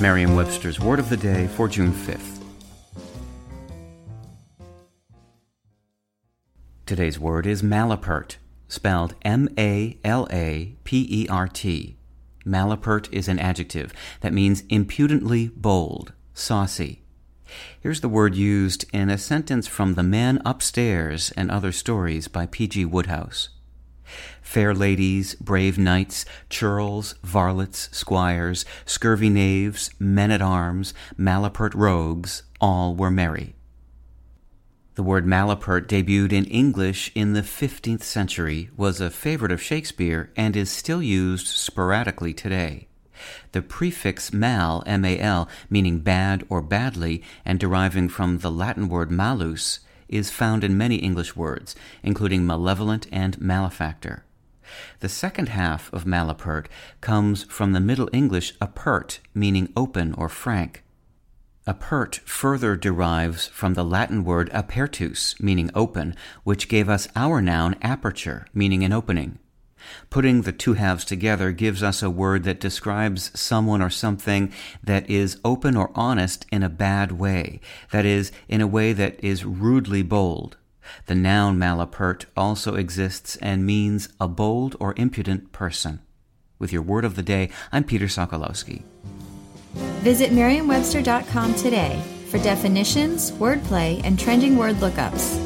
Merriam Webster's Word of the Day for June 5th. Today's word is malapert, spelled M A L A P E R T. Malapert is an adjective that means impudently bold, saucy. Here's the word used in a sentence from The Man Upstairs and Other Stories by P.G. Wodehouse. Fair ladies, brave knights, churls, varlets, squires, scurvy knaves, men at arms, malapert rogues, all were merry. The word malapert debuted in English in the 15th century, was a favorite of Shakespeare, and is still used sporadically today. The prefix mal, M-A-L, meaning bad or badly, and deriving from the Latin word malus, is found in many English words, including malevolent and malefactor. The second half of malapert comes from the Middle English apert, meaning open or frank. Apert further derives from the Latin word apertus, meaning open, which gave us our noun aperture, meaning an opening. Putting the two halves together gives us a word that describes someone or something that is open or honest in a bad way, that is, in a way that is rudely bold. The noun malapert also exists and means a bold or impudent person. With your word of the day, I'm Peter Sokolowski. Visit Merriam-Webster.com today for definitions, wordplay, and trending word lookups.